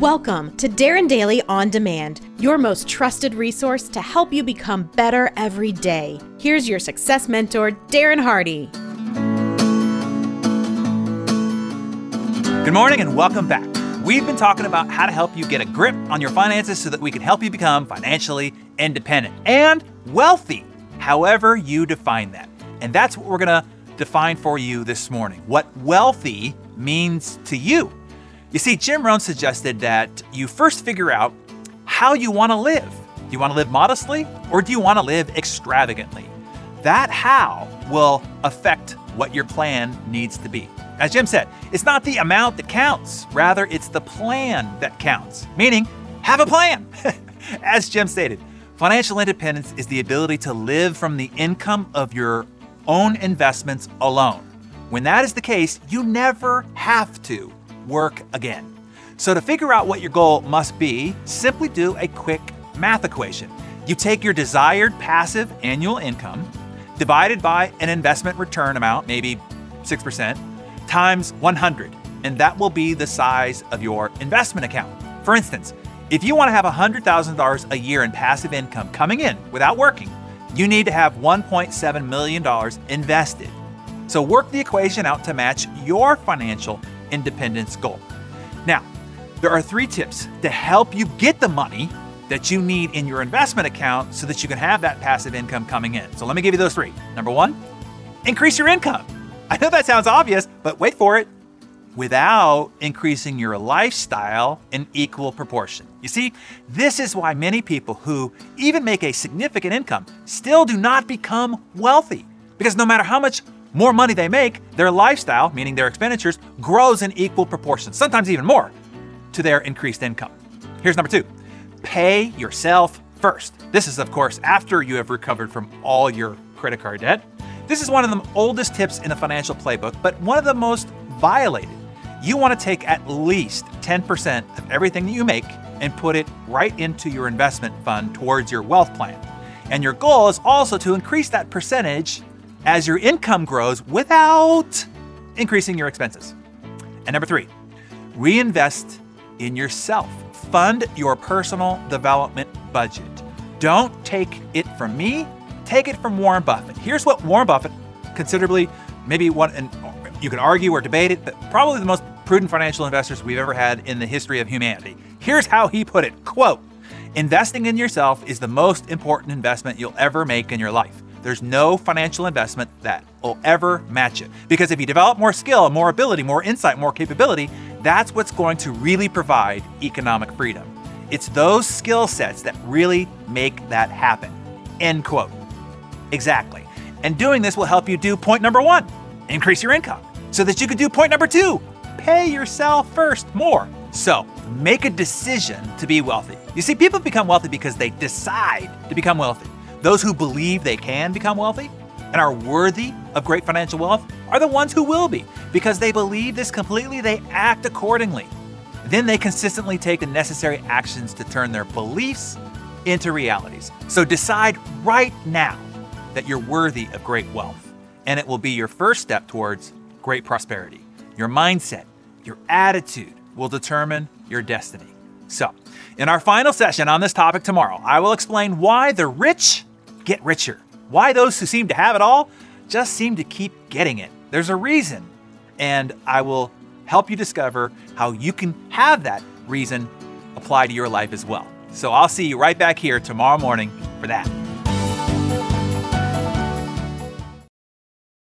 Welcome to Darren Daily On Demand, your most trusted resource to help you become better every day. Here's your success mentor, Darren Hardy. Good morning and welcome back. We've been talking about how to help you get a grip on your finances so that we can help you become financially independent and wealthy, however you define that. And that's what we're going to define for you this morning what wealthy means to you. You see, Jim Rohn suggested that you first figure out how you want to live. Do you want to live modestly or do you want to live extravagantly? That how will affect what your plan needs to be. As Jim said, it's not the amount that counts, rather, it's the plan that counts. Meaning, have a plan. As Jim stated, financial independence is the ability to live from the income of your own investments alone. When that is the case, you never have to work again. So, to figure out what your goal must be, simply do a quick math equation. You take your desired passive annual income divided by an investment return amount, maybe 6%, times 100, and that will be the size of your investment account. For instance, if you want to have $100,000 a year in passive income coming in without working, you need to have $1.7 million invested. So work the equation out to match your financial independence goal. Now, there are three tips to help you get the money that you need in your investment account so that you can have that passive income coming in. So let me give you those three. Number one, increase your income. I know that sounds obvious, but wait for it without increasing your lifestyle in equal proportion. You see, this is why many people who even make a significant income still do not become wealthy. Because no matter how much more money they make, their lifestyle, meaning their expenditures, grows in equal proportion, sometimes even more, to their increased income. Here's number two pay yourself first. This is, of course, after you have recovered from all your credit card debt. This is one of the oldest tips in the financial playbook, but one of the most violated. You want to take at least 10% of everything that you make and put it right into your investment fund towards your wealth plan. And your goal is also to increase that percentage as your income grows without increasing your expenses. And number three, reinvest in yourself. Fund your personal development budget. Don't take it from me, take it from Warren Buffett. Here's what Warren Buffett, considerably, maybe one, and you can argue or debate it, but probably the most prudent financial investors we've ever had in the history of humanity. Here's how he put it quote, Investing in yourself is the most important investment you'll ever make in your life. There's no financial investment that will ever match it. Because if you develop more skill, more ability, more insight, more capability, that's what's going to really provide economic freedom. It's those skill sets that really make that happen. End quote. Exactly. And doing this will help you do point number one increase your income so that you can do point number two pay yourself first more. So make a decision to be wealthy. You see, people become wealthy because they decide to become wealthy. Those who believe they can become wealthy and are worthy of great financial wealth are the ones who will be because they believe this completely, they act accordingly. Then they consistently take the necessary actions to turn their beliefs into realities. So decide right now that you're worthy of great wealth, and it will be your first step towards great prosperity. Your mindset, your attitude will determine your destiny. So, in our final session on this topic tomorrow, I will explain why the rich get richer, why those who seem to have it all just seem to keep getting it. There's a reason, and I will help you discover how you can have that reason apply to your life as well. So I'll see you right back here tomorrow morning for that.